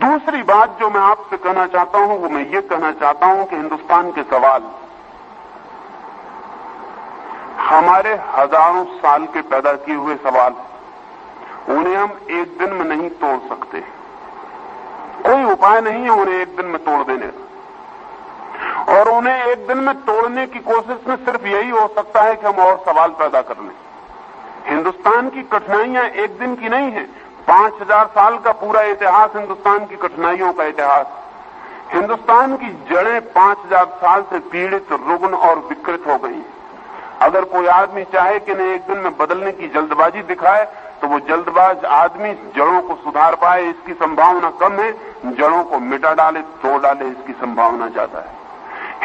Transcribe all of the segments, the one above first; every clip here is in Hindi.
दूसरी बात जो मैं आपसे कहना चाहता हूँ, वो मैं ये कहना चाहता हूँ कि हिंदुस्तान के सवाल। हमारे हज़ारों साल के पैदा किए हुए सवाल, उन्हें हम एक दिन में नहीं तोड़ सकते। कोई उपाय नहीं है उन्हें एक दिन में तोड़ देने का। और उन्हें एक दिन में तोड़ने की कोशिश में सिर्फ़ यही हो सकता है कि हम और सवाल पैदा कर लें। हिंदुस्तान की कठिनाइयाँ एक दिन की नहीं है पाँच हज़ार साल का पूरा इतिहास हिंदुस्तान की कठिनाइयों का इतिहास। हिंदुस्तान की जड़ें पाँच हज़ार साल से पीड़ित, रुग्ण और विकृत हो गई। अगर कोई आदमी चाहे कि इन्हें एक दिन में बदलने की जल्दबाजी दिखाए तो वो जल्दबाज आदमी जड़ों को सुधार पाए, इसकी संभावना कम है। जड़ों को मिटा डाले, तोड़ डाले, इसकी संभावना ज़्यादा है।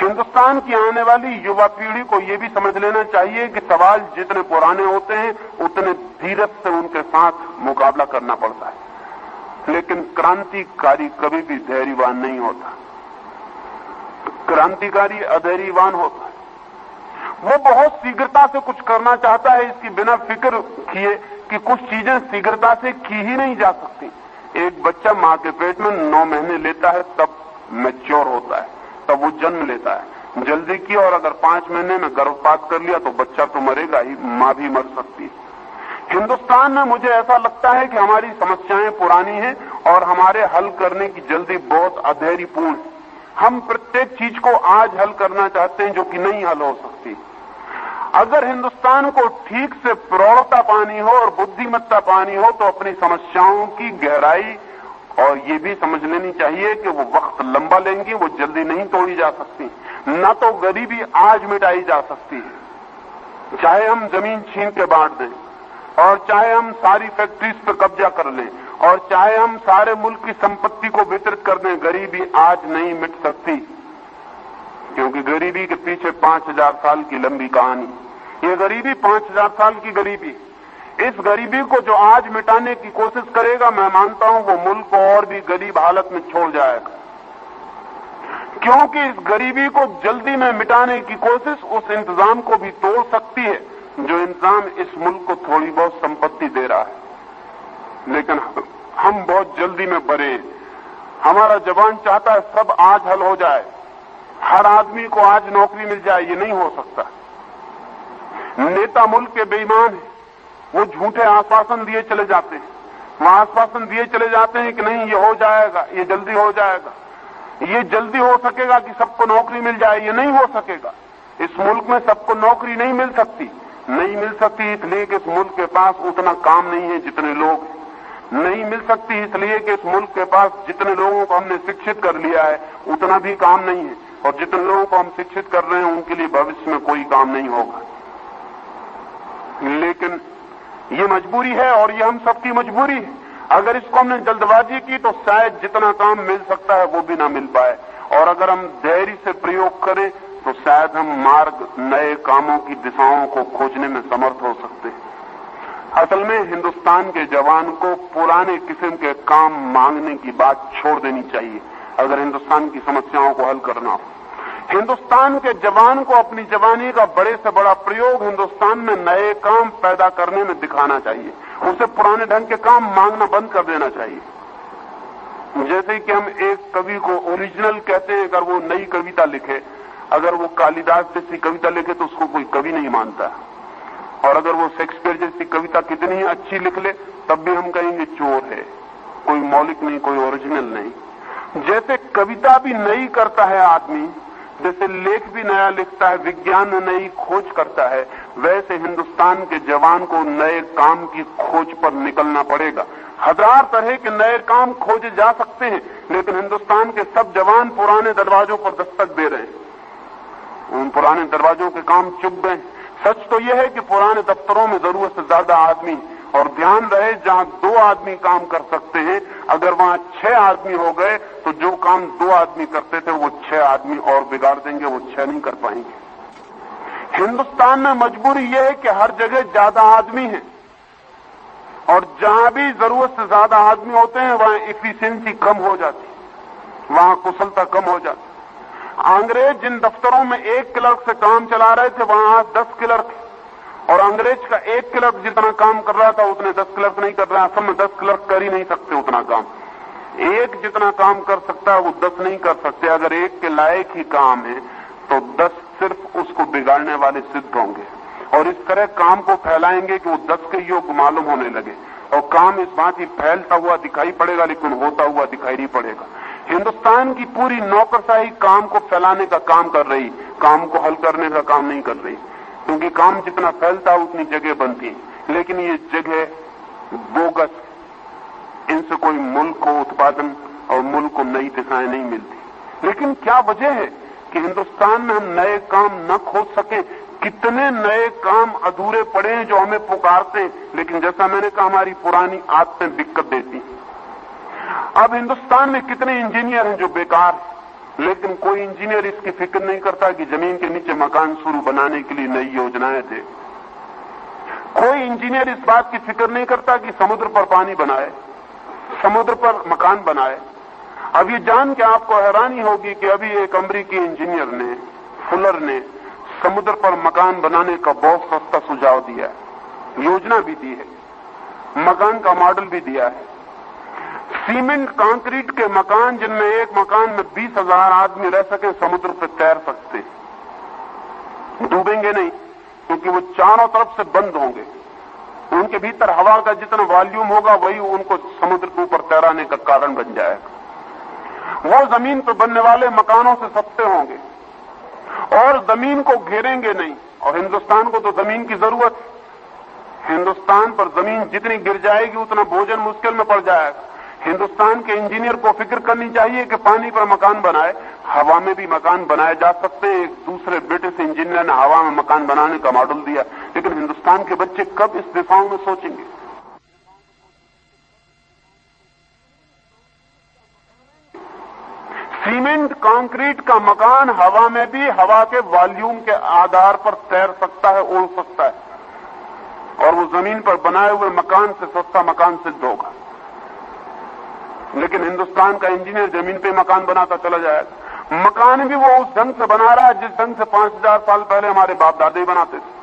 हिंदुस्तान की आने वाली युवा पीढ़ी को यह भी समझ लेना चाहिए कि सवाल जितने पुराने होते हैं, उतने धीरज से उनके साथ मुकाबला करना पड़ता है। लेकिन क्रांतिकारी कभी भी धैर्यवान नहीं होता। क्रांतिकारी अधैर्यवान होता है। वो बहुत शीघ्रता से कुछ करना चाहता है, इसकी बिना फ़िक्र किए कि कुछ चीज़ें शीघ्रता से की ही नहीं जा सकती। एक बच्चा माँ के पेट में नौ महीने लेता है, तब मैच्योर होता है। तब वो जन्म लेता है। जल्दी की और अगर पाँच महीने में गर्भपात कर लिया तो बच्चा तो मरेगा ही, माँ भी मर सकती है। हिंदुस्तान में मुझे ऐसा लगता है कि हमारी समस्याएँ पुरानी हैं और हमारे हल करने की जल्दी बहुत अधैर्यपूर्ण है हम प्रत्येक चीज़ को आज हल करना चाहते हैं जो कि नहीं हल हो सकती। अगर हिंदुस्तान को ठीक से प्रौढ़ता पानी हो और बुद्धिमत्ता पानी हो तो अपनी समस्याओं की गहराई और ये भी समझ लेनी चाहिए कि वो वक्त लंबा लेंगी, वो जल्दी नहीं तोड़ी जा सकती। न तो गरीबी आज मिटाई जा सकती है। चाहे हम ज़मीन छीन के बांट दें, और चाहे हम सारी फैक्ट्रीज पर कब्जा कर लें, और चाहे हम सारे मुल्क की संपत्ति को वितरित कर दें, गरीबी आज नहीं मिट सकती। क्योंकि गरीबी के पीछे पाँच हज़ार साल की लंबी कहानी। ये गरीबी पाँच हज़ार साल की गरीबी। इस गरीबी को जो आज मिटाने की कोशिश करेगा, मैं मानता हूँ वो मुल्क को और भी गरीब हालत में छोड़ जाएगा। क्योंकि इस गरीबी को जल्दी में मिटाने की कोशिश उस इंतज़ाम को भी तोड़ सकती है, जो इंतज़ाम इस मुल्क को थोड़ी बहुत संपत्ति दे रहा है। लेकिन हम बहुत जल्दी में बड़े हमारा जवान चाहता है सब आज हल हो जाए। हर आदमी को आज नौकरी मिल जाए, ये नहीं हो सकता। नेता मुल्क के बेईमान है। वो झूठे आश्वासन दिए चले जाते हैं। वो आश्वासन दिए चले जाते हैं कि नहीं, ये हो जाएगा, ये जल्दी हो जाएगा। ये जल्दी हो सकेगा कि सबको नौकरी मिल जाए, ये नहीं हो सकेगा। इस मुल्क में सबको नौकरी नहीं मिल सकती। नहीं मिल सकती इसलिए कि इस मुल्क के पास उतना काम नहीं है जितने लोग नहीं मिल सकती इसलिए कि इस मुल्क के पास जितने लोगों को हमने शिक्षित कर लिया है, उतना भी काम नहीं है। और जितने लोगों को हम शिक्षित कर रहे हैं, उनके लिए भविष्य में कोई काम नहीं होगा। लेकिन ये मजबूरी है और ये हम सबकी मजबूरी है। अगर इसको हमने जल्दबाजी की तो शायद जितना काम मिल सकता है वो भी ना मिल पाए। और अगर हम धैर्य से प्रयोग करें तो शायद हम मार्ग नए कामों की दिशाओं को खोजने में समर्थ हो सकते हैं। असल में हिंदुस्तान के जवान को पुराने किस्म के काम मांगने की बात छोड़ देनी चाहिए, अगर हिंदुस्तान की समस्याओं को हल करना हो। हिंदुस्तान के जवान को अपनी जवानी का बड़े से बड़ा प्रयोग हिंदुस्तान में नए काम पैदा करने में दिखाना चाहिए। उसे पुराने ढंग के काम मांगना बंद कर देना चाहिए। जैसे कि हम एक कवि को ओरिजिनल कहते हैं, अगर वो नई कविता लिखे, अगर वो कालिदास जैसी कविता लिखे तो उसको कोई कवि नहीं मानता। और अगर वो शेक्सपियर जैसी कविता कितनी अच्छी लिख ले, तब भी हम कहेंगे, चोर है। कोई मौलिक नहीं, कोई ओरिजिनल नहीं। जैसे कविता भी नई करता है आदमी जैसे लेख भी नया लिखता है, विज्ञान नई खोज करता है, वैसे हिंदुस्तान के जवान को नए काम की खोज पर निकलना पड़ेगा। हज़ार तरह के नए काम खोजे जा सकते हैं, लेकिन हिंदुस्तान के सब जवान पुराने दरवाजों पर दस्तक दे रहे हैं। उन पुराने दरवाजों के काम चुप गए। सच तो यह है कि पुराने दफ्तरों में ज़रूरत से ज़्यादा आदमी और ध्यान रहे जहाँ दो आदमी काम कर सकते हैं, अगर वहाँ छह आदमी हो गए तो जो काम दो आदमी करते थे, वो छह आदमी और बिगाड़ देंगे, वो छह नहीं कर पाएँगे। हिंदुस्तान में मजबूरी यह है कि हर जगह ज़्यादा आदमी है, और जहाँ भी ज़रूरत से ज़्यादा आदमी होते हैं, वहाँ इफिशियंसी कम हो जाती वहाँ कुशलता कम हो जाती अंग्रेज़ जिन दफ्तरों में एक क्लर्क से काम चला रहे थे, वहाँ दस क्लर्क और अंग्रेज़ का एक क्लर्क जितना काम कर रहा था, उतने दस क्लर्क नहीं कर रहा असल में दस क्लर्क कर ही नहीं सकते उतना काम। एक जितना काम कर सकता है, वो दस नहीं कर सकते। अगर एक के लायक ही काम है तो दस सिर्फ़ उसको बिगाड़ने वाले सिद्ध होंगे। और इस तरह काम को फैलाएँगे कि वो दस के योग मालूम होने लगे। और काम इस बात ही फैलता हुआ दिखाई पड़ेगा, लेकिन होता हुआ दिखाई नहीं पड़ेगा। हिंदुस्तान की पूरी नौकरशाही काम को फैलाने का काम कर रही, काम को हल करने का काम नहीं कर रही। क्योंकि काम जितना फैलता उतनी जगह बनती लेकिन ये जगह बोगस, इनसे कोई मुल्क को उत्पादन और मुल्क को नई दिशाएँ नहीं मिलती। लेकिन क्या वजह है कि हिंदुस्तान में हम नए काम न खोज सके? कितने नए काम अधूरे पड़े हैं जो हमें पुकारते हैं? लेकिन जैसा मैंने कहा, हमारी पुरानी आदतें दिक्कत देती अब हिंदुस्तान में कितने इंजीनियर हैं जो बेकार हैं? लेकिन कोई इंजीनियर इसकी फ़िक्र नहीं करता कि ज़मीन के नीचे मकान शुरू बनाने के लिए नई योजनाएँ दे कोई इंजीनियर इस बात की फ़िक्र नहीं करता कि समुद्र पर पानी बनाए, समुद्र पर मकान बनाए। अब ये जान के आपको हैरानी होगी कि अभी एक अमरीकी इंजीनियर ने, फुलर ने, समुद्र पर मकान बनाने का बहुत सस्ता सुझाव दिया है। योजना भी दी है, मकान का मॉडल भी दिया है। सीमेंट कंक्रीट के मकान जिनमें एक मकान में बीस हज़ार आदमी रह सके, समुद्र पर तैर सकते डूबेंगे नहीं, क्योंकि वो चारों तरफ़ से बंद होंगे। उनके भीतर हवा का जितना वॉल्यूम होगा, वही उनको समुद्र के ऊपर तैराने का कारण बन जाएगा। वो ज़मीन पर बनने वाले मकानों से सस्ते होंगे। और ज़मीन को घेरेंगे नहीं। और हिंदुस्तान को तो ज़मीन की ज़रूरत हिंदुस्तान पर ज़मीन जितनी गिर जाएगी, उतना भोजन मुश्किल में पड़ जाएगा। हिंदुस्तान के इंजीनियर को फ़िक्र करनी चाहिए कि पानी पर मकान बनाए, हवा में भी मकान बनाए जा सकते हैं। एक दूसरे ब्रिटिश इंजीनियर ने हवा में मकान बनाने का मॉडल दिया। लेकिन हिंदुस्तान के बच्चे कब इस दिशाओं में सोचेंगे? सीमेंट, कंक्रीट का मकान हवा में भी हवा के वॉल्यूम के आधार पर तैर सकता है, उड़ सकता है। और वो ज़मीन पर बनाए हुए मकान से सस्ता मकान सिद्ध होगा। लेकिन हिंदुस्तान का इंजीनियर ज़मीन पे मकान बनाता चला जाएगा मकान भी वो उस ढंग से बना रहा है जिस ढंग से पाँच हज़ार साल पहले हमारे बाप दादे बनाते थे।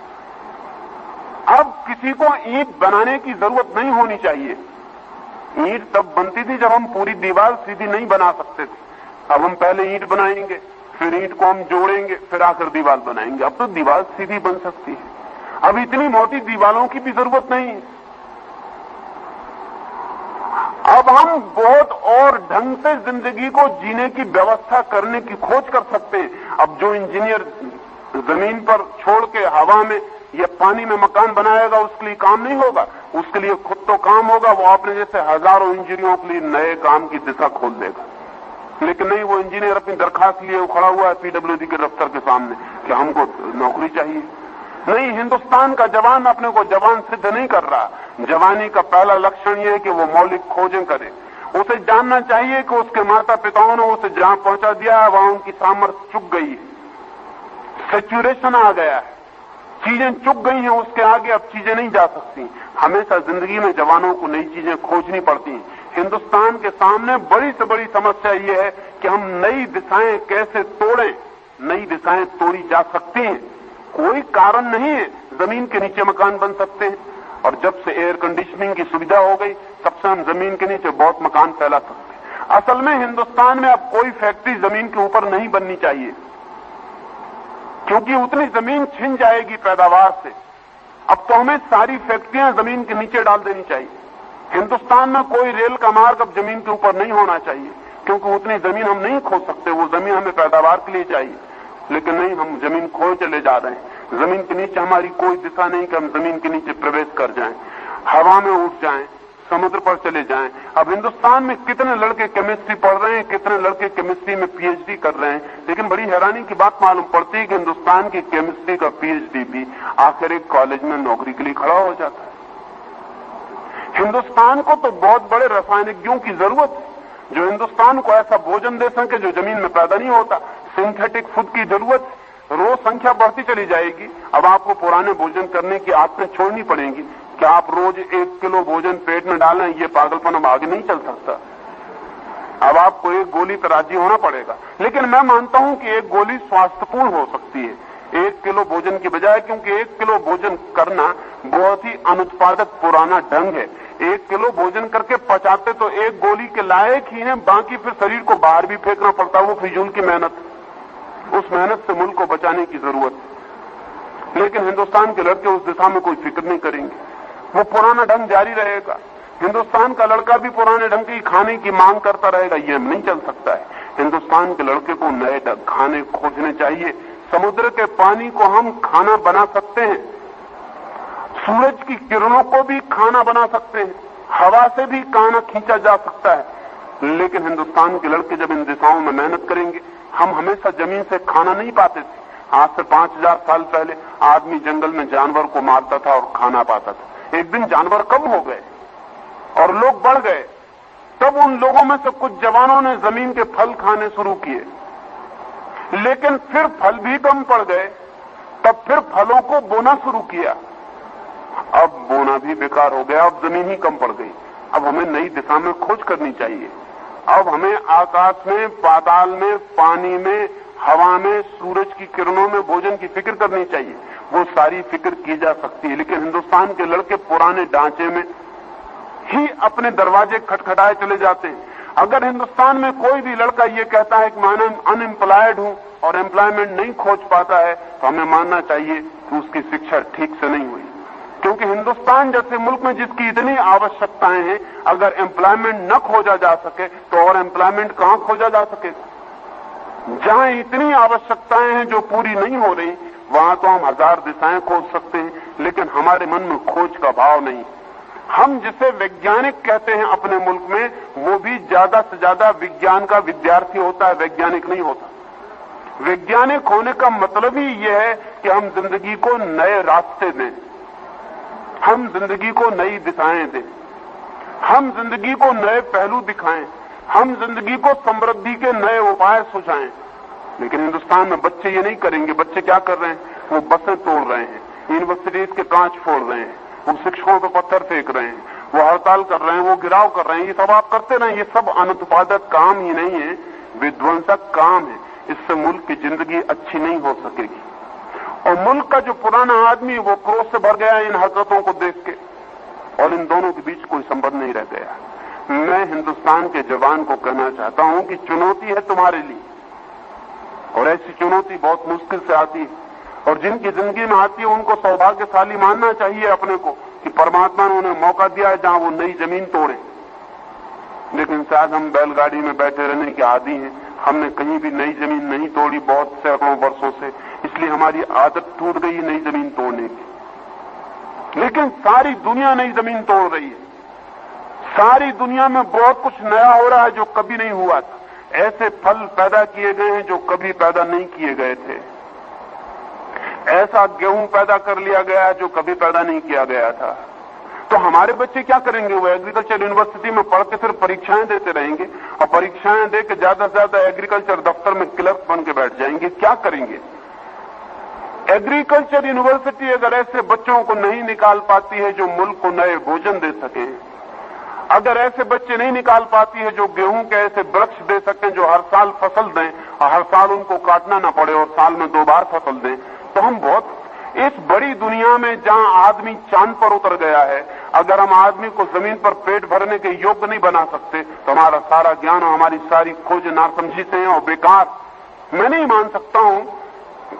अब किसी को ईट बनाने की ज़रूरत नहीं होनी चाहिए। ईट तब बनती थी जब हम पूरी दीवार सीधी नहीं बना सकते थे। अब हम पहले ईट बनाएँगे, फिर ईंट को हम जोड़ेंगे, फिर आकर दीवार बनाएँगे। अब तो दीवार सीधी बन सकती है। अब इतनी मोटी दीवारों की भी ज़रूरत नहीं है। अब हम बहुत और ढंग से ज़िंदगी को जीने की व्यवस्था करने की खोज कर सकते हैं। अब जो इंजीनियर ज़मीन पर छोड़ के हवा में या पानी में मकान बनाएगा, उसके लिए काम नहीं होगा। उसके लिए खुद तो काम होगा, वो अपने जैसे हज़ारों इंजीनियरों के लिए नए काम की दिशा खोल देगा लेकिन नहीं, वो इंजीनियर अपनी दरखास्त लिए खड़ा हुआ है पीडब्ल्यूडी के दफ्तर के सामने कि हमको नौकरी चाहिए। नहीं, हिंदुस्तान का जवान अपने को जवान सिद्ध नहीं कर रहा। जवानी का पहला लक्षण यह है कि वो मौलिक खोजें करे। उसे जानना चाहिए कि उसके माता पिताओं ने उसे जहाँ पहुँचा दिया है वहाँ उनकी सामर्थ्य चुक गई है। सेचुरेशन आ गया है। चीज़ें चुक गई हैं, उसके आगे अब चीज़ें नहीं जा सकती। हमेशा ज़िंदगी में जवानों को नई चीज़ें खोजनी पड़ती हैं। हिंदुस्तान के सामने बड़ी से बड़ी समस्या ये है कि हम नई दिशाएँ कैसे तोड़ें, नई दिशाएँ तोड़ी जा सकती हैं। कोई कारण नहीं है ज़मीन के नीचे मकान बन सकते हैं। और जब से एयर कंडीशनिंग की सुविधा हो गई, तब से हम ज़मीन के नीचे बहुत मकान फैला सकते हैं। असल में हिंदुस्तान में अब कोई फैक्ट्री ज़मीन के ऊपर नहीं बननी चाहिए। क्योंकि उतनी ज़मीन छिन जाएगी पैदावार से। अब तो हमें सारी फैक्ट्रियाँ ज़मीन के नीचे डाल देनी चाहिए। हिंदुस्तान में कोई रेल का मार्ग अब ज़मीन के ऊपर नहीं होना चाहिए, क्योंकि उतनी ज़मीन हम नहीं खो सकते, वो ज़मीन हमें पैदावार के लिए चाहिए। लेकिन नहीं, हम ज़मीन खो चले जा रहे हैं। ज़मीन के नीचे हमारी कोई दिशा नहीं कि हम ज़मीन के नीचे प्रवेश कर जाएँ, हवा में उठ जाएँ, समुद्र पर चले जाएँ। अब हिंदुस्तान में कितने लड़के केमिस्ट्री पढ़ रहे हैं, कितने लड़के केमिस्ट्री में पीएचडी कर रहे हैं। लेकिन बड़ी हैरानी की बात मालूम पड़ती है कि हिंदुस्तान की केमिस्ट्री का पीएचडी भी आखिर एक कॉलेज में नौकरी के लिए खड़ा हो जाता है। हिंदुस्तान को तो बहुत बड़े रासायनिकों की ज़रूरत है। जो हिंदुस्तान को ऐसा भोजन दे सके जो ज़मीन में पैदा नहीं होता सिंथेटिक फ़ूड की ज़रूरत रोज संख्या बढ़ती चली जाएगी। अब आपको पुराने भोजन करने की आदतें छोड़नी पड़ेंगी। कि आप रोज एक किलो भोजन पेट में डालें? ये पागलपन अब आगे नहीं चल सकता। अब आपको एक गोली पर राज़ी होना पड़ेगा। लेकिन मैं मानता हूँ कि एक गोली स्वास्थ्यपूर्ण हो सकती है। एक किलो भोजन की बजाय, क्योंकि एक किलो भोजन करना बहुत ही अनुत्पादक पुराना ढंग है। एक किलो भोजन करके पचाते तो एक गोली के लायक ही है, बाकी फिर शरीर को बाहर भी फेंकना पड़ता है। वो फिजूल की मेहनत। उस मेहनत से मुल्क को बचाने की ज़रूरत है। लेकिन हिंदुस्तान के लड़के उस दिशा में कोई फ़िक्र नहीं करेंगे। वो पुराना ढंग जारी रहेगा। हिंदुस्तान का लड़का भी पुराने ढंग की खाने की मांग करता रहेगा यह नहीं चल सकता है। हिंदुस्तान के लड़के को नए खाने खोजने चाहिए। समुद्र के पानी को हम खाना बना सकते हैं। सूरज की किरणों को भी खाना बना सकते हैं। हवा से भी खाना खींचा जा सकता है। लेकिन हिंदुस्तान के लड़के जब इन दिशाओं में मेहनत करेंगे हम हमेशा ज़मीन से खाना नहीं पाते थे। आज से पाँच हज़ार साल पहले आदमी जंगल में जानवर को मारता था और खाना पाता था। एक दिन जानवर कम हो गए और लोग बढ़ गए। तब उन लोगों में से कुछ जवानों ने ज़मीन के फल खाने शुरू किए। लेकिन फिर फल भी कम पड़ गए। तब फिर फलों को बोना शुरू किया। अब बोना भी बेकार हो गया। अब ज़मीन ही कम पड़ गई। अब हमें नई दिशा में खोज करनी चाहिए। अब हमें आकाश में, पाताल में, पानी में, हवा में, सूरज की किरणों में भोजन की फ़िक्र करनी चाहिए। वो सारी फ़िक्र की जा सकती है। लेकिन हिंदुस्तान के लड़के पुराने ढांचे में ही अपने दरवाजे खटखटाए चले जाते हैं। अगर हिंदुस्तान में कोई भी लड़का ये कहता है कि मैं अनएम्प्लॉयड हूँ और एम्प्लॉयमेंट नहीं खोज पाता है तो हमें मानना चाहिए कि उसकी शिक्षा ठीक से नहीं हुई। क्योंकि हिंदुस्तान जैसे मुल्क में जिसकी इतनी आवश्यकताएँ हैं, अगर एम्प्लॉयमेंट न खोजा जा सके तो और एम्प्लॉयमेंट कहाँ खोजा जा सकेगा जहाँ इतनी आवश्यकताएँ हैं जो पूरी नहीं हो रही, वहाँ तो हम हज़ार दिशाएँ खोज सकते हैं, लेकिन हमारे मन में खोज का भाव नहीं। हम जिसे वैज्ञानिक कहते हैं अपने मुल्क में, वो भी ज़्यादा से ज़्यादा विज्ञान का विद्यार्थी होता है, वैज्ञानिक नहीं होता। वैज्ञानिक होने का मतलब ही यह है कि हम ज़िंदगी को नए रास्ते दें। हम ज़िंदगी को नई दिशाएँ दें। हम ज़िंदगी को नए पहलू दिखाएँ। हम ज़िंदगी को समृद्धि के नए उपाय सुझाएँ। लेकिन हिंदुस्तान में बच्चे ये नहीं करेंगे। बच्चे क्या कर रहे हैं? वो बसें तोड़ रहे हैं। यूनिवर्सिटीज के कांच फोड़ रहे हैं। वो शिक्षकों पर पत्थर फेंक रहे हैं। वो हड़ताल कर रहे हैं। वो गिराव कर रहे हैं। ये सब आप करते रहें। ये सब अनुत्पादक काम ही नहीं है। विध्वंसक काम है। इससे मुल्क की ज़िंदगी अच्छी नहीं हो सकेगी। और मुल्क का जो पुराना आदमी वो क्रोध से भर गया इन हरकतों को देख के। और इन दोनों के बीच कोई संबंध नहीं रह गया। मैं हिंदुस्तान के जवान को कहना चाहता हूँ कि चुनौती है तुम्हारे लिए। और ऐसी चुनौती बहुत मुश्किल से आती है। और जिनकी ज़िंदगी में आती है, उनको सौभाग्यशाली मानना चाहिए अपने को कि परमात्मा ने उन्हें मौका दिया है जहाँ वो नई ज़मीन तोड़े। लेकिन शायद हम बैलगाड़ी में बैठे रहने के आदि हैं। हमने कहीं भी नई ज़मीन नहीं तोड़ी बहुत सैकड़ों वर्षों से। इसलिए हमारी आदत टूट गई नई ज़मीन तोड़ने की। लेकिन सारी दुनिया नई ज़मीन तोड़ रही है। सारी दुनिया में बहुत कुछ नया हो रहा है जो कभी नहीं हुआ था। ऐसे फल पैदा किए गए हैं जो कभी पैदा नहीं किए गए थे। ऐसा गेहूँ पैदा कर लिया गया है जो कभी पैदा नहीं किया गया था। तो हमारे बच्चे क्या करेंगे? वो एग्रीकल्चर यूनिवर्सिटी में पढ़ के सिर्फ़ परीक्षाएँ देते रहेंगे और परीक्षाएँ दे के ज़्यादा से ज़्यादा एग्रीकल्चर दफ्तर में क्लर्क बन के बैठ जाएँगे। क्या करेंगे? एग्रीकल्चर यूनिवर्सिटी अगर ऐसे बच्चों को नहीं निकाल पाती है जो मुल्क को नए भोजन दे सके, अगर ऐसे बच्चे नहीं निकाल पाती है जो गेहूँ के ऐसे वृक्ष दे सकें जो हर साल फ़सल दें और हर साल उनको काटना ना पड़े और साल में दो बार फ़सल दें तो हम बहुत इस बड़ी दुनिया में जहाँ आदमी चाँद पर उतर गया है, अगर हम आदमी को ज़मीन पर पेट भरने के योग्य नहीं बना सकते तो हमारा सारा ज्ञान और हमारी सारी खोज नासमझी से है और बेकार। मैं नहीं मान सकता हूँ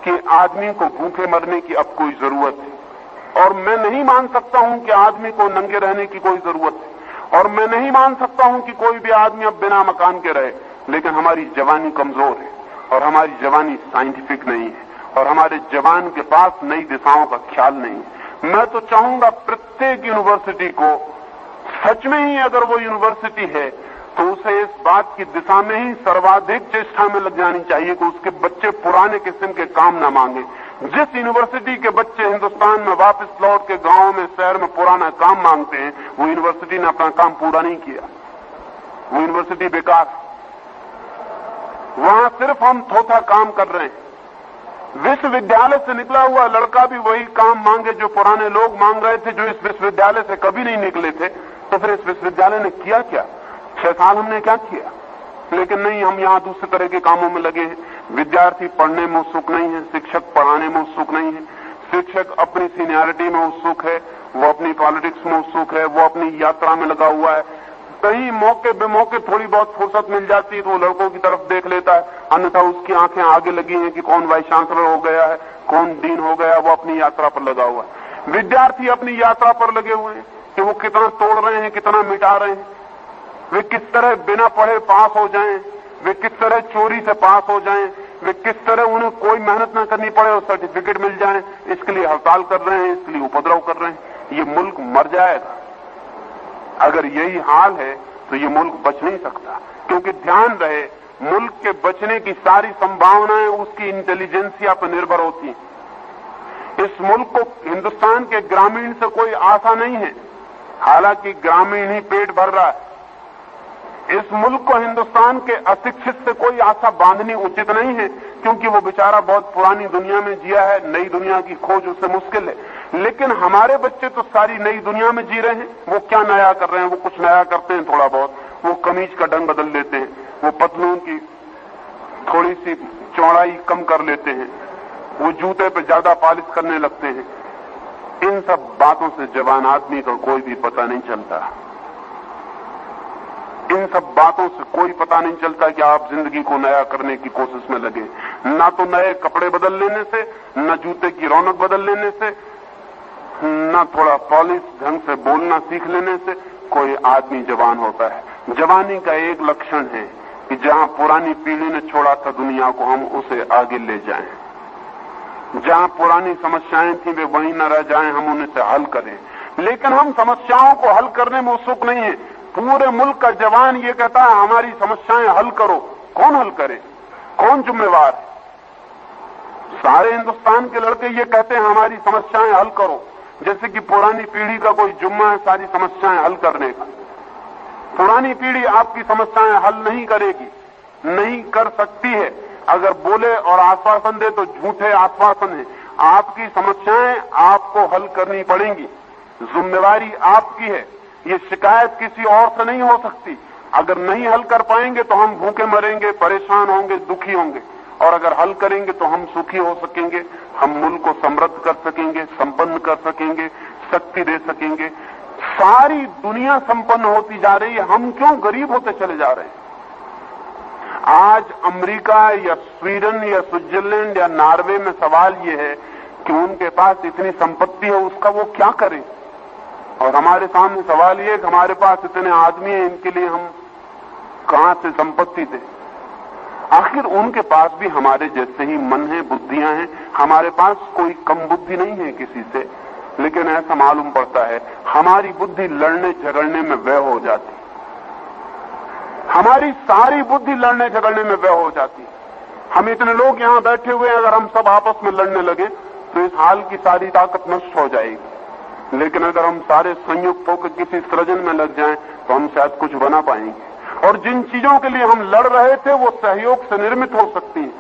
कि आदमी को भूखे मरने की अब कोई ज़रूरत है। और मैं नहीं मान सकता हूँ कि आदमी को नंगे रहने की कोई ज़रूरत है। और मैं नहीं मान सकता हूँ कि कोई भी आदमी अब बिना मकान के रहे। लेकिन हमारी जवानी कमज़ोर है और हमारी जवानी साइंटिफिक नहीं है और हमारे जवान के पास नई दिशाओं का ख्याल नहीं है। मैं तो चाहूँगा प्रत्येक यूनिवर्सिटी को, सच में ही अगर वो यूनिवर्सिटी है तो उसे इस बात की दिशा में ही सर्वाधिक चेष्टा में लग जानी चाहिए कि उसके बच्चे पुराने किस्म के काम न मांगे। जिस यूनिवर्सिटी के बच्चे हिंदुस्तान में वापस लौट के गाँव में, शहर में पुराना काम मांगते हैं, वो यूनिवर्सिटी ने अपना काम पूरा नहीं किया। वो यूनिवर्सिटी बेकार वहाँ सिर्फ़ हम थोथा काम कर रहे हैं। विश्वविद्यालय से निकला हुआ लड़का भी वही काम मांगे जो पुराने लोग मांग रहे थे, जो इस विश्वविद्यालय से कभी नहीं निकले थे। तो फिर इस विश्वविद्यालय ने किया क्या? छह साल हमने क्या किया? लेकिन नहीं, हम यहाँ दूसरे तरह के कामों में लगे हैं। विद्यार्थी पढ़ने में उत्सुक नहीं है, शिक्षक पढ़ाने में उत्सुक नहीं है। शिक्षक अपनी सीनियरिटी में उत्सुक है, वो अपनी पॉलिटिक्स में उत्सुक है, वो अपनी यात्रा में लगा हुआ है। कहीं मौके बेमौके थोड़ी बहुत फुर्सत मिल जाती है तो वो लड़कों की तरफ़ देख लेता है। अन्यथा उसकी आँखें आगे लगी हैं कि कौन वाइस चांसलर हो गया है, कौन डीन हो गया वो अपनी यात्रा पर लगा हुआ है। विद्यार्थी अपनी यात्रा पर लगे हुए हैं कि वो कितना तोड़ रहे हैं, कितना मिटा रहे हैं। वे किस तरह बिना पढ़े पास हो जाएँ? वे किस तरह चोरी से पास हो जाएँ? वे किस तरह उन्हें कोई मेहनत न करनी पड़े और सर्टिफिकेट मिल जाए? इसके लिए हड़ताल कर रहे हैं, इसके लिए उपद्रव कर रहे हैं। ये मुल्क मर जाएगा। अगर यही हाल है तो ये मुल्क बच नहीं सकता। क्योंकि ध्यान रहे, मुल्क के बचने की सारी संभावनाएँ उसकी इंटेलिजेंसिया पर निर्भर होती हैं। इस मुल्क को हिंदुस्तान के ग्रामीण से कोई आशा नहीं है। हालाँकि ग्रामीण ही पेट भर रहा है। इस मुल्क को हिंदुस्तान के अशिक्षित से कोई आशा बांधनी उचित नहीं है, क्योंकि वो बेचारा बहुत पुरानी दुनिया में जिया है, नई दुनिया की खोज उससे मुश्किल है। लेकिन हमारे बच्चे तो सारी नई दुनिया में जी रहे हैं। वो क्या नया कर रहे हैं? वो कुछ नया करते हैं थोड़ा बहुत। वो कमीज का ढंग बदल लेते हैं। वो पतलून की थोड़ी सी चौड़ाई कम कर लेते हैं। वो जूते पे ज़्यादा पालिश करने लगते हैं। इन सब बातों से जवान आदमी का कोई भी पता नहीं चलता। इन सब बातों से कोई पता नहीं चलता कि आप ज़िंदगी को नया करने की कोशिश में लगे। ना तो नए कपड़े बदल लेने से, न जूते की रौनक बदल लेने से, न थोड़ा पॉलिश ढंग से बोलना सीख लेने से कोई आदमी जवान होता है। जवानी का एक लक्षण है कि जहाँ पुरानी पीढ़ी ने छोड़ा था दुनिया को, हम उसे आगे ले जाएँ। जहाँ पुरानी समस्याएँ थी, वे वहीं न रह जाएँ, हम उन्हें से हल करें। लेकिन हम समस्याओं को हल करने में उत्सुक नहीं है। पूरे मुल्क का जवान ये कहता है, हमारी समस्याएँ हल करो। कौन हल करे? कौन जिम्मेवार? सारे हिंदुस्तान के लड़के ये कहते हैं, हमारी समस्याएँ हल करो। जैसे कि पुरानी पीढ़ी का कोई जुम्मा है सारी समस्याएँ हल करने का। पुरानी पीढ़ी आपकी समस्याएँ हल नहीं करेगी। नहीं कर सकती है। अगर बोले और आश्वासन दे तो झूठे आश्वासन है। आपकी समस्याएँ आपको हल करनी पड़ेंगी। जिम्मेवारी आपकी है। ये शिकायत किसी और से नहीं हो सकती। अगर नहीं हल कर पाएँगे तो हम भूखे मरेंगे, परेशान होंगे, दुखी होंगे। और अगर हल करेंगे तो हम सुखी हो सकेंगे, हम मुल्क को समृद्ध कर सकेंगे, संपन्न कर सकेंगे, शक्ति दे सकेंगे। सारी दुनिया संपन्न होती जा रही है, हम क्यों गरीब होते चले जा रहे हैं? आज अमेरिका या स्वीडन या स्विट्जरलैंड या नॉर्वे में सवाल यह है कि उनके पास इतनी संपत्ति है, उसका वो क्या करें? और हमारे सामने सवाल ये कि हमारे पास इतने आदमी हैं, इनके लिए हम कहाँ से संपत्ति दें? आखिर उनके पास भी हमारे जैसे ही मन है, बुद्धियाँ हैं, हमारे पास कोई कम बुद्धि नहीं है किसी से। लेकिन ऐसा मालूम पड़ता है, हमारी बुद्धि लड़ने झगड़ने में व्यय हो जाती हमारी सारी बुद्धि लड़ने झगड़ने में व्यय हो जाती हम इतने लोग यहाँ बैठे हुए हैं, अगर हम सब आपस में लड़ने लगे तो इस हाल की सारी ताकत नष्ट हो जाएगी। लेकिन अगर हम सारे संयुक्त होकर किसी सृजन में लग जाएँ तो हम शायद कुछ बना पाएँगे। और जिन चीज़ों के लिए हम लड़ रहे थे, वो सहयोग से निर्मित हो सकती है।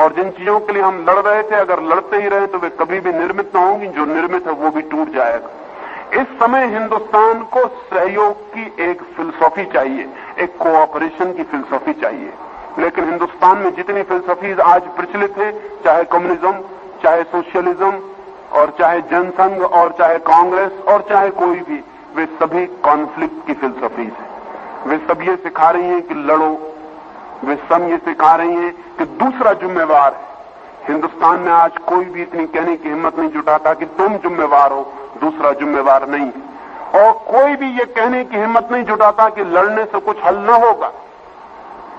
और जिन चीज़ों के लिए हम लड़ रहे थे, अगर लड़ते ही रहे तो वे कभी भी निर्मित न होंगी, जो निर्मित है, वो भी टूट जाएगा। इस समय हिंदुस्तान को सहयोग की एक फिलोसॉफी चाहिए, एक कोऑपरेशन की फिलोसॉफी चाहिए। लेकिन हिंदुस्तान में जितनी फिलोसॉफीज आज प्रचलित है, चाहे कम्युनिज्म चाहे सोशलिज्म और चाहे जनसंघ और चाहे कांग्रेस और चाहे कोई भी, वे सभी कॉन्फ्लिक्ट की फिलोसफीज है वे सब ये सिखा रही हैं कि लड़ो। वे सब ये सिखा रही हैं कि दूसरा जिम्मेवार है। हिंदुस्तान में आज कोई भी इतनी कहने की हिम्मत नहीं जुटाता कि तुम जिम्मेवार हो, दूसरा जिम्मेवार नहीं और कोई भी ये कहने की हिम्मत नहीं जुटाता कि लड़ने से कुछ हल न होगा।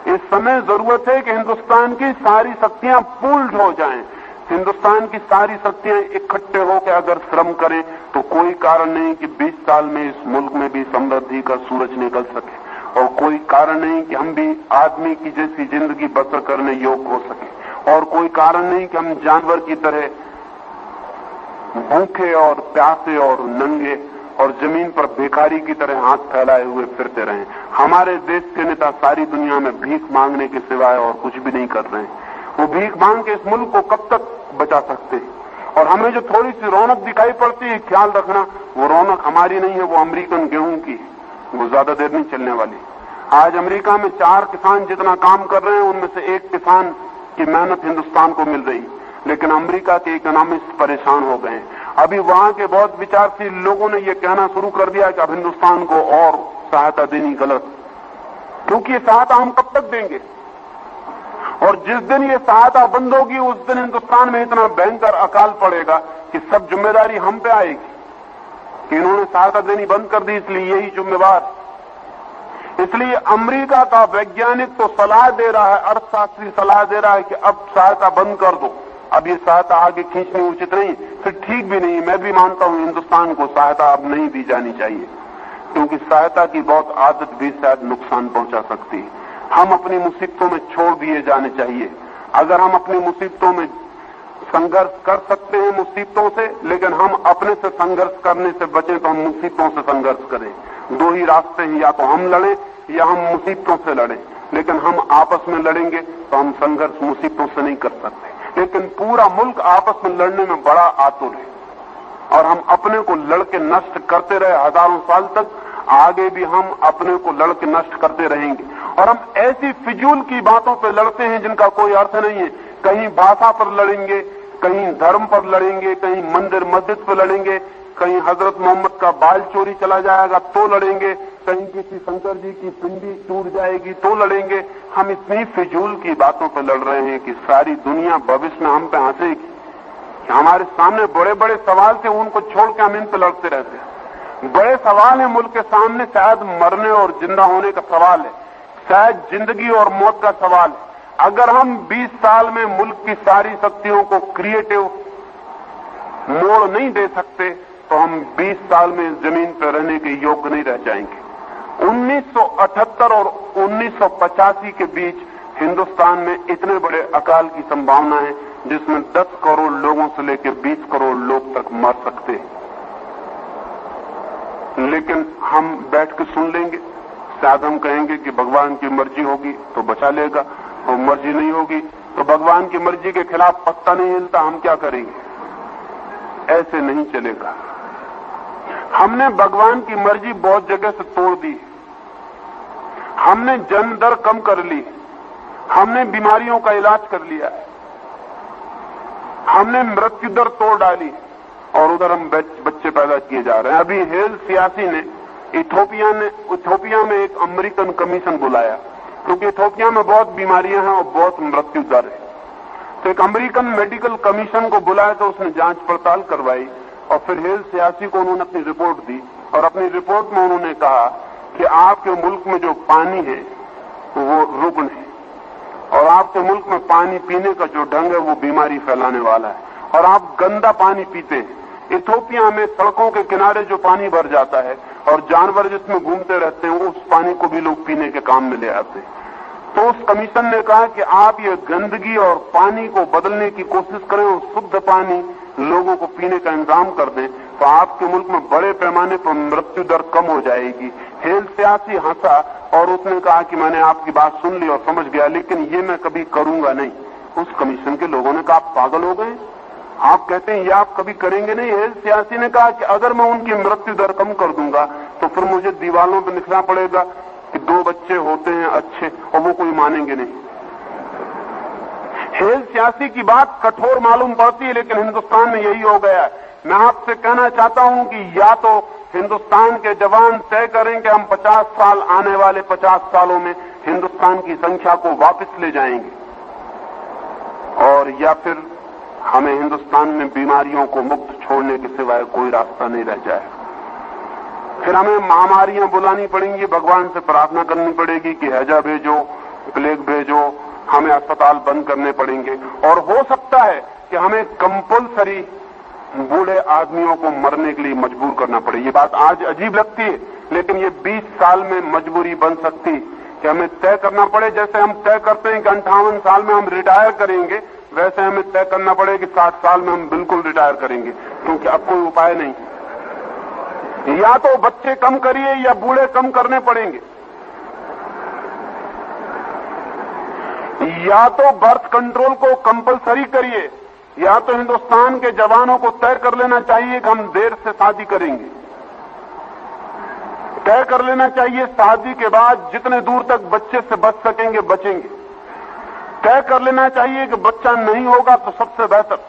इस समय ज़रूरत है कि हिंदुस्तान की सारी शक्तियाँ पूल्ड हो जाएँ। हिंदुस्तान की सारी शक्तियाँ इकट्ठे होकर अगर श्रम करें तो कोई कारण नहीं कि 20 साल में इस मुल्क में भी समृद्धि का सूरज निकल सके। और कोई कारण नहीं कि हम भी आदमी की जैसी ज़िंदगी बसर करने योग्य हो सके। और कोई कारण नहीं कि हम जानवर की तरह भूखे और प्यासे और नंगे और ज़मीन पर भिखारी की तरह हाथ फैलाए हुए फिरते रहे। हमारे देश के नेता सारी दुनिया में भीख मांगने के सिवाय और कुछ भी नहीं कर रहे हैं। वो भीख मांग के इस मुल्क को कब तक बचा सकते हैं? और हमें जो थोड़ी सी रौनक दिखाई पड़ती है, ख्याल रखना, वो रौनक हमारी नहीं है, वो अमेरिकन गेहूँ की वो ज़्यादा देर नहीं चलने वाली आज अमेरिका में चार किसान जितना काम कर रहे हैं, उनमें से एक किसान की मेहनत हिंदुस्तान को मिल रही लेकिन अमेरिका के इकोनॉमिस्ट परेशान हो गए अभी वहाँ के बहुत विचारशील लोगों ने यह कहना शुरू कर दिया कि अब हिंदुस्तान को और सहायता देनी गलत। क्योंकि ये सहायता हम कब तक देंगे? और जिस दिन ये सहायता बंद होगी, उस दिन हिंदुस्तान में इतना भयंकर अकाल पड़ेगा कि सब ज़िम्मेदारी हम पे आएगी। कि इन्होंने सहायता देनी बंद कर दी, इसलिए यही जिम्मेवार। इसलिए अमेरिका का वैज्ञानिक तो सलाह दे रहा है, अर्थशास्त्री सलाह दे रहा है कि अब सहायता बंद कर दो। अब ये सहायता आगे खींचनी उचित नहीं, फिर ठीक भी नहीं। मैं भी मानता हूँ हिंदुस्तान को सहायता अब नहीं दी जानी चाहिए, क्योंकि सहायता की बहुत आदत भी शायद नुकसान पहुँचा सकती है। हम अपनी मुसीबतों में छोड़ दिए जाने चाहिए। अगर हम अपनी मुसीबतों में संघर्ष कर सकते हैं मुसीबतों से, लेकिन हम अपने से संघर्ष करने से बचें तो हम मुसीबतों से संघर्ष करें। दो ही रास्ते हैं, या तो हम लड़ें, या हम मुसीबतों से लड़ें। लेकिन हम आपस में लड़ेंगे तो हम संघर्ष मुसीबतों से नहीं कर सकते। लेकिन पूरा मुल्क आपस में लड़ने में बड़ा आतुर है। और हम अपने को लड़के नष्ट करते रहे हज़ारों साल तक, आगे भी हम अपने को लड़के नष्ट करते रहेंगे। और हम ऐसी फिजूल की बातों पर लड़ते हैं जिनका कोई अर्थ नहीं है। कहीं भाषा पर लड़ेंगे, कहीं धर्म पर लड़ेंगे, कहीं मंदिर मस्जिद पर लड़ेंगे, कहीं हज़रत मोहम्मद का बाल चोरी चला जाएगा तो लड़ेंगे, कहीं किसी शंकर जी की पिंडी टूट जाएगी तो लड़ेंगे। हम इतनी फिजूल की बातों पर लड़ रहे हैं कि सारी दुनिया भविष्य में हम पे हंसेगी। हमारे सामने बड़े बड़े सवाल थे, उनको छोड़ के हम इन पर लड़ते रहते हैं। बड़े सवाल है मुल्क के सामने, शायद मरने और ज़िंदा होने का सवाल है। शायद ज़िंदगी और मौत का सवाल है। अगर हम 20 साल में मुल्क की सारी शक्तियों को क्रिएटिव मोड़ नहीं दे सकते तो हम 20 साल में ज़मीन पर रहने के योग्य नहीं रह जाएँगे। 1978 और 1985 के बीच हिंदुस्तान में इतने बड़े अकाल की संभावना है, जिसमें 10 करोड़ लोगों से लेकर 20 करोड़ लोग तक मर सकते हैं। लेकिन हम बैठ के सुन लेंगे। शायद हम कहेंगे कि भगवान की मर्ज़ी होगी तो बचा लेगा और मर्ज़ी नहीं होगी तो भगवान की मर्ज़ी के खिलाफ पत्ता नहीं हिलता, हम क्या करेंगे? ऐसे नहीं चलेगा। हमने भगवान की मर्ज़ी बहुत जगह से तोड़ दी। हमने जन्म दर कम कर ली। हमने बीमारियों का इलाज कर लिया। हमने मृत्यु दर तोड़ डाली और उधर हम बच्चे पैदा किए जा रहे हैं। अभी हेल सियासी ने इथोपिया ने इथोपिया में एक अमेरिकन कमीशन बुलाया, क्योंकि इथोपिया में बहुत बीमारियाँ हैं और बहुत मृत्यु दर है। तो एक अमेरिकन मेडिकल कमीशन को बुलाया तो उसने जाँच पड़ताल करवाई और फिर हेल सियासी को उन्होंने अपनी रिपोर्ट दी। और अपनी रिपोर्ट में उन्होंने कहा कि आपके मुल्क में जो पानी है, वो रुग्ण है। और आपके मुल्क में पानी पीने का जो ढंग है, वो बीमारी फैलाने वाला है। और आप गंदा पानी पीते हैं। इथोपिया में सड़कों के किनारे जो पानी भर जाता है और जानवर जिसमें घूमते रहते हैं उस पानी को भी लोग पीने के काम में ले आते हैं। तो उस कमीशन ने कहा कि आप ये गंदगी और पानी को बदलने की कोशिश करें और शुद्ध पानी लोगों को पीने का इंतज़ाम कर दें तो आपके मुल्क में बड़े पैमाने पर मृत्यु दर कम हो जाएगी। हेल सियासी हंसा और उसने कहा कि मैंने आपकी बात सुन ली और समझ गया, लेकिन ये मैं कभी करूँगा नहीं। उस कमीशन के लोगों ने कहा पागल हो गए? आप कहते हैं, ये आप कभी करेंगे नहीं? हेल सियासी ने कहा कि अगर मैं उनकी मृत्यु दर कम कर दूँगा तो फिर मुझे दीवालों पर लिखना पड़ेगा कि दो बच्चे होते हैं अच्छे और वो कोई मानेंगे नहीं। हेल सियासी की बात कठोर मालूम पड़ती है, लेकिन हिंदुस्तान में यही हो गया है। मैं आपसे कहना चाहता हूँ कि या तो हिंदुस्तान के जवान तय करें कि हम 50 साल आने वाले 50 सालों में हिंदुस्तान की संख्या को वापस ले जाएँगे, और या फिर हमें हिंदुस्तान में बीमारियों को मुक्त छोड़ने के सिवाय कोई रास्ता नहीं रह जाए। फिर हमें महामारियाँ बुलानी पड़ेंगी, भगवान से प्रार्थना करनी पड़ेगी कि हैजा भेजो, प्लेग भेजो, हमें अस्पताल बंद करने पड़ेंगे। और हो सकता है कि हमें कंपलसरी बूढ़े आदमियों को मरने के लिए मजबूर करना पड़े। ये बात आज अजीब लगती है, लेकिन ये 20 साल में मजबूरी बन सकती कि हमें तय करना पड़े। जैसे हम तय करते हैं कि अंठावन साल में हम रिटायर करेंगे वैसे हमें तय करना पड़े कि साठ साल में हम बिल्कुल रिटायर करेंगे, क्योंकि अब कोई उपाय नहीं। या तो बच्चे कम करिए या बूढ़े कम करने पड़ेंगे। या तो बर्थ कंट्रोल को कंपलसरी करिए, या तो हिंदुस्तान के जवानों को तय कर लेना चाहिए कि हम देर से शादी करेंगे। तय कर लेना चाहिए शादी के बाद जितने दूर तक बच्चे से बच सकेंगे, बचेंगे। तय कर लेना चाहिए कि बच्चा नहीं होगा तो सबसे बेहतर।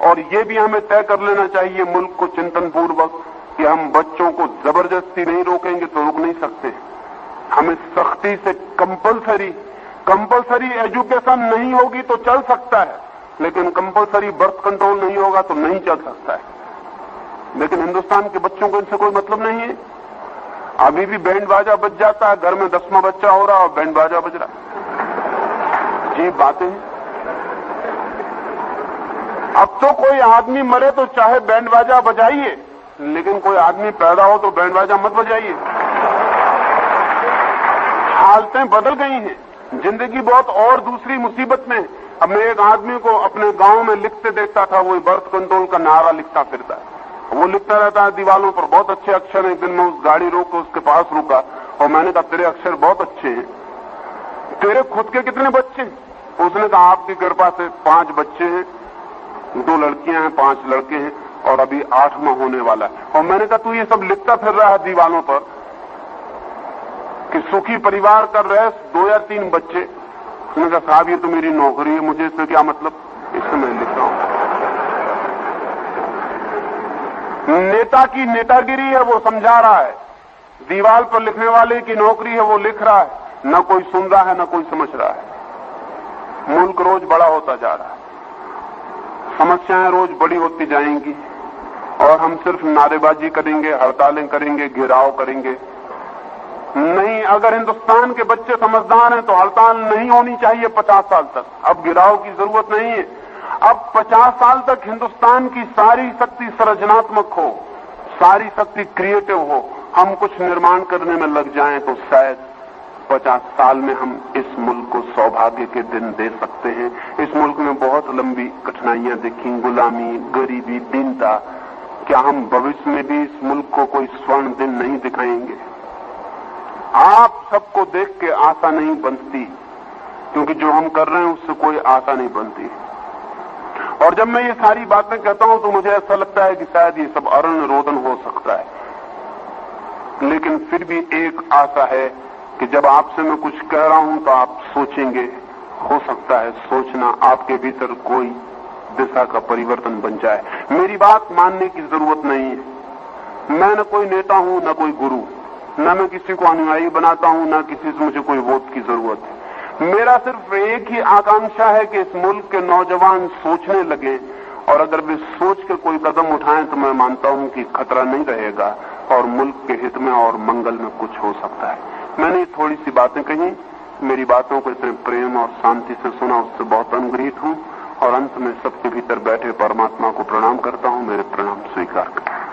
और ये भी हमें तय कर लेना चाहिए मुल्क को चिंतन पूर्वक कि हम बच्चों को ज़बरदस्ती नहीं रोकेंगे तो रोक नहीं सकते। हमें सख्ती से कंपलसरी कंपलसरी एजुकेशन नहीं होगी तो चल सकता है, लेकिन कंपलसरी बर्थ कंट्रोल नहीं होगा तो नहीं चल सकता है। लेकिन हिंदुस्तान के बच्चों को इनसे कोई मतलब नहीं है। अभी भी बैंड बाजा बज जाता है, घर में दसवां बच्चा हो रहा और बैंड बाजा बज रहा जी, बातें अब तो कोई आदमी मरे तो चाहे बैंड बाजा बजाइए, लेकिन कोई आदमी पैदा हो तो बैंड बाजा मत बजाइए। हालतें बदल गई हैं। ज़िंदगी बहुत और दूसरी मुसीबत में। अब मैं एक आदमी को अपने गाँव में लिखते देखता था, वो बर्थ कंट्रोल का नारा लिखता फिरता। है वो लिखता रहता है दीवालों पर बहुत अच्छे अक्षर हैं। दिन में उस गाड़ी रोक, उसके पास रुका। और मैंने कहा, तेरे अक्षर बहुत अच्छे हैं। तेरे खुद के कितने बच्चे उसने कहा आपकी कृपा से पाँच बच्चे हैं, दो लड़कियाँ हैं, पाँच लड़के हैं, और अभी आठवां होने वाला है। और मैंने कहा, तू ये सब लिखता फिर रहा है दीवालों पर कि सुखी परिवार कर रहे दो या तीन बच्चे? उसने कहा, साहब, ये तो मेरी नौकरी है, मुझे इसमें क्या मतलब? इससे मैं लिख रहा हूँ। नेता की नेतागिरी है, वो समझा रहा है। दीवार पर लिखने वाले की नौकरी है, वो लिख रहा है। न कोई सुन रहा है, न कोई समझ रहा है। मुल्क रोज बड़ा होता जा रहा है। समस्याएँ रोज बड़ी होती जाएँगी और हम सिर्फ़ नारेबाजी करेंगे, हड़तालें करेंगे, घेराव करेंगे। नहीं, अगर हिंदुस्तान के बच्चे समझदार हैं तो हड़ताल नहीं होनी चाहिए पचास साल तक। अब गिराव की ज़रूरत नहीं है। अब पचास साल तक हिंदुस्तान की सारी शक्ति संरचनात्मक हो, सारी शक्ति क्रिएटिव हो। हम कुछ निर्माण करने में लग जाएँ तो शायद पचास साल में हम इस मुल्क को सौभाग्य के दिन दे सकते हैं। इस मुल्क में बहुत लंबी कठिनाइयाँ देखी, गुलामी, गरीबी, दीनता। क्या हम भविष्य में भी इस मुल्क को कोई स्वर्ण दिन नहीं दिखाएँगे? आप सबको देख के आशा नहीं बनती, क्योंकि जो हम कर रहे हैं उससे कोई आशा नहीं बनती। और जब मैं ये सारी बातें कहता हूँ तो मुझे ऐसा लगता है कि शायद ये सब अरण रोदन हो सकता है। लेकिन फिर भी एक आशा है कि जब आपसे मैं कुछ कह रहा हूँ तो आप सोचेंगे, हो सकता है सोचना आपके भीतर कोई दिशा का परिवर्तन बन जाए। मेरी बात मानने की ज़रूरत नहीं है। मैं न कोई नेता हूँ, न कोई गुरु। न मैं किसी को अनुयायी बनाता हूँ, न किसी से मुझे कोई वोट की ज़रूरत है। मेरा सिर्फ़ एक ही आकांक्षा है कि इस मुल्क के नौजवान सोचने लगे। और अगर वे सोच के कोई कदम उठाएँ तो मैं मानता हूँ कि खतरा नहीं रहेगा और मुल्क के हित में और मंगल में कुछ हो सकता है। मैंने थोड़ी सी बातें कही। मेरी बातों को इतने प्रेम और शांति से सुना, उससे बहुत अनुग्रहित हूँ। और अंत में सबके भीतर बैठे परमात्मा को प्रणाम करता हूँ, मेरे प्रणाम स्वीकार करें